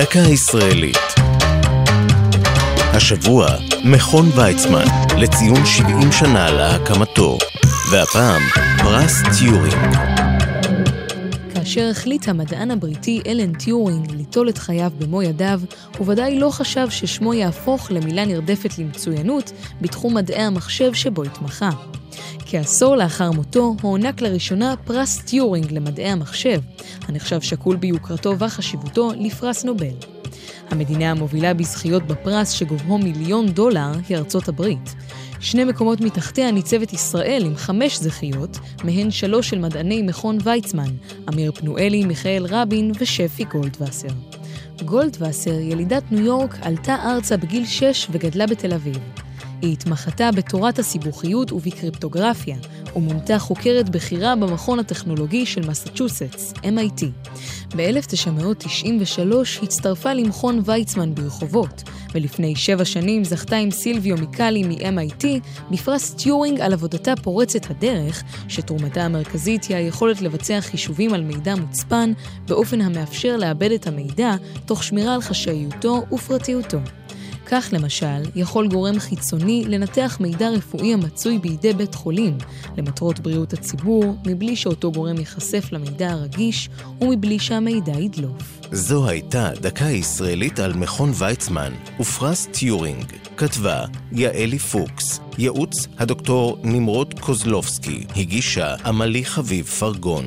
דקה ישראלית. השבוע, מכון ויצמן, לציון 70 שנה להקמתו, והפעם, פרס טיורינג. כאשר החליט המדען הבריטי אלן טיורינג ליטול את חייו במו ידיו, הוא ודאי לא חשב ששמו יהפוך למילה נרדפת למצוינות בתחום מדעי המחשב שבו התמחה. כעשור לאחר מותו הוענק לראשונה פרס טיורינג למדעי המחשב, הנחשב שקול ביוקרתו וחשיבותו לפרס נובל. המדינה המובילה בזכיות בפרס שגובהו מיליון דולר היא ארצות הברית. שני מקומות מתחתיה ניצבת ישראל עם חמש זכיות, מהן שלוש של מדעני מכון ויצמן, אמיר פנואלי, מיכאל רבין ושפי גולדווסר. גולדווסר, ילידת ניו יורק, עלתה ארצה בגיל שש וגדלה בתל אביב. היא התמחתה בתורת הסיבוכיות ובקריפטוגרפיה, ומונתה חוקרת בכירה במכון הטכנולוגי של מסצ'וסטס, MIT. ב-1993 הצטרפה למכון ויצמן ברחובות, ולפני שבע שנים זכתה עם סילביו מיקלי מ-MIT בפרס טיורינג על עבודתה פורצת הדרך, שתרומתה המרכזית היא היכולת לבצע חישובים על מידע מוצפן, באופן המאפשר לעבד את המידע, תוך שמירה על חשאיותו ופרטיותו. כך למשל, יכול גורם חיצוני לנתח מידע רפואי המצוי בידי בית חולים למטרות בריאות הציבור, מבלי שאותו גורם ייחשף למידע הרגיש ומבלי שהמידע ידלוף. זו הייתה דקה ישראלית על מכון ויצמן ופרס טיורינג. כתבה יעלי פוקס, ייעוץ הדוקטור נמרוד קוזלובסקי, הגישה עמלי חביב פרגון.